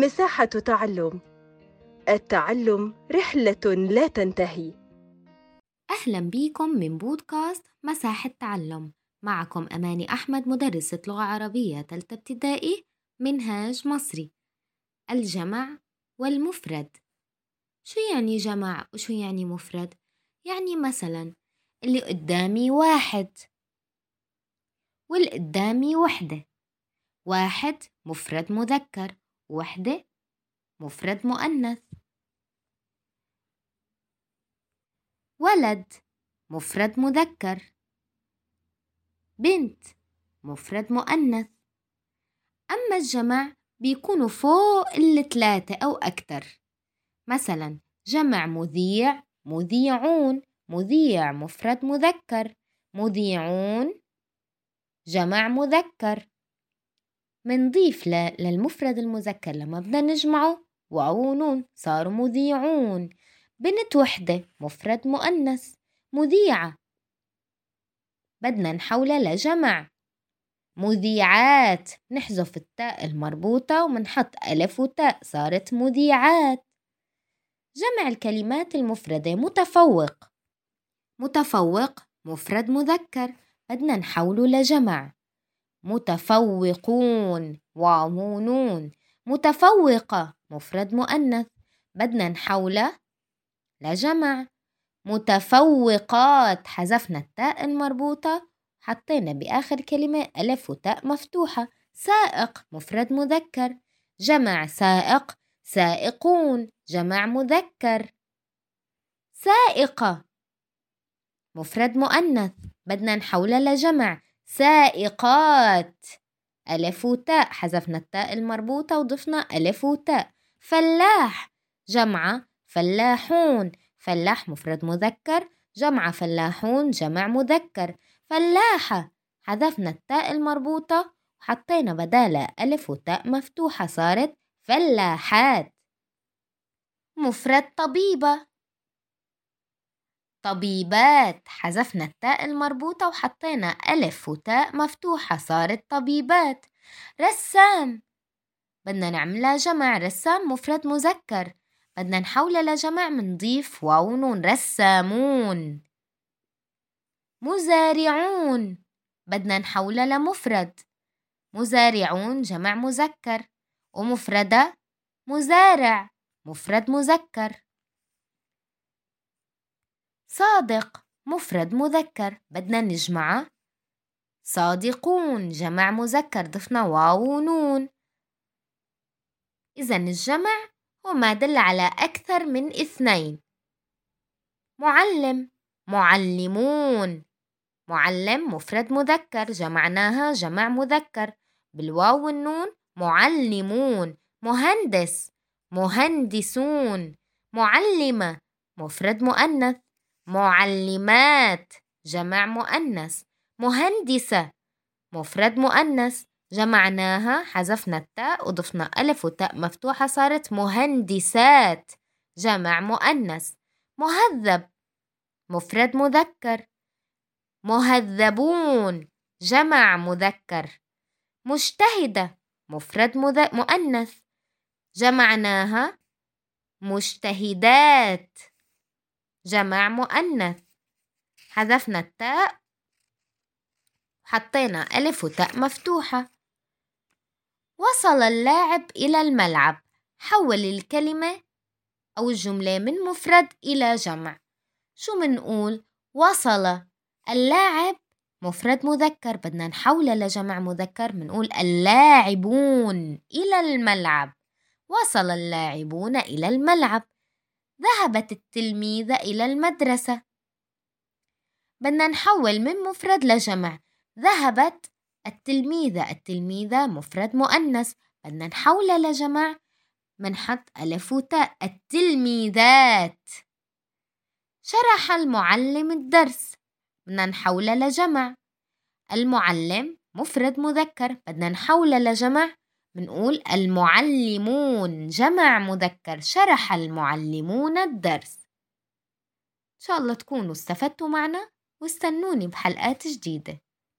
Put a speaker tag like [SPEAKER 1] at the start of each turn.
[SPEAKER 1] مساحة تعلم. التعلم رحلة لا تنتهي.
[SPEAKER 2] أهلا بيكم من بودكاست مساحة تعلم. معكم أماني أحمد مدرسة لغة عربية تالتة ابتدائي منهاج مصري. الجمع والمفرد. شو يعني جمع وشو يعني مفرد؟ يعني مثلا اللي قدامي واحد واللي قدامي وحدة. واحد مفرد مذكر. وحدة مفرد مؤنث. ولد مفرد مذكر. بنت مفرد مؤنث. أما الجمع بيكونوا فوق الثلاثة أو أكثر. مثلا جمع مذيع مذيعون مذيع مفرد مذكر. مذيعون جمع مذكر. منضيف للمفرد المذكر لما بدنا نجمعه واو ونون صاروا مذيعون. بنت وحدة مفرد مؤنث مذيعة. بدنا نحولها لجمع. مذيعات. نحذف التاء المربوطة ومنحط ألف وتاء صارت مذيعات. جمع الكلمات المفردة متفوق. متفوق مفرد مذكر. بدنا نحوله لجمع. متفوقون. واو نون متفوقة مفرد مؤنث. بدنا نحوله لجمع متفوقات. حذفنا التاء المربوطة. حطينا بآخر كلمة ألف وتاء مفتوحة. سائق. مفرد مذكر. جمع سائق. سائقون. جمع مذكر. سائقة. مفرد مؤنث. بدنا نحولها لجمع سائقات. ألف وتاء. حذفنا التاء المربوطة وضفنا ألف وتاء. فلاح. جمعة فلاحون. فلاح مفرد مذكر. جمع فلاحون. جمع مذكر. فلاحة. حذفنا التاء المربوطة وحطينا بدالها ألف وتاء مفتوحة صارت فلاحات. مفرد طبيبة. طبيبات. حذفنا التاء المربوطة وحطينا ألف وتاء مفتوحة صارت طبيبات. رسام. بدنا نعملها جمع رسام مفرد مذكر. بدنا نحولها لجمع منضيف واو نون رسامون. مزارعون. بدنا نحولها لمفرد مزارعون جمع مذكر. ومفردة مزارع مفرد مذكر. صادق مفرد مذكر. بدنا نجمعه صادقون جمع مذكر ضفنا واو ونون. إذا الجمع هو ما دل على أكثر من اثنين. معلم معلمون. معلم مفرد مذكر. جمعناها جمع مذكر. بالواو والنون معلمون. مهندس مهندسون. معلمة مفرد مؤنث. معلمات جمع مؤنث مهندسة مفرد مؤنث. جمعناها حذفنا التاء وضفنا ألف وتاء مفتوحة صارت مهندسات. جمع مؤنث مهذب مفرد مذكر. مهذبون جمع مذكر. مجتهدة مفرد مؤنث. جمعناها مجتهدات. جمع مؤنث. حذفنا التاء حطينا ألف وتاء مفتوحة. وصل اللاعب إلى الملعب. حول الكلمة أو الجملة من مفرد إلى جمع. شو منقول؟ وصل. اللاعب مفرد مذكر بدنا نحوله لجمع مذكر منقول اللاعبون إلى الملعب. وصل اللاعبون إلى الملعب. ذهبت التلميذة إلى المدرسة. بدنا نحول من مفرد لجمع. ذهبت التلميذة التلميذة مفرد مؤنث. بدنا نحولها لجمع. منحط ألف وتاء التلميذات. شرح المعلم الدرس. بدنا نحولها لجمع. المعلم مفرد مذكر. بدنا نحولها لجمع. بنقول المعلمون جمع مذكر شرح المعلمون الدرس. إن شاء الله تكونوا استفدتوا معنا واستنوني بحلقات جديدة.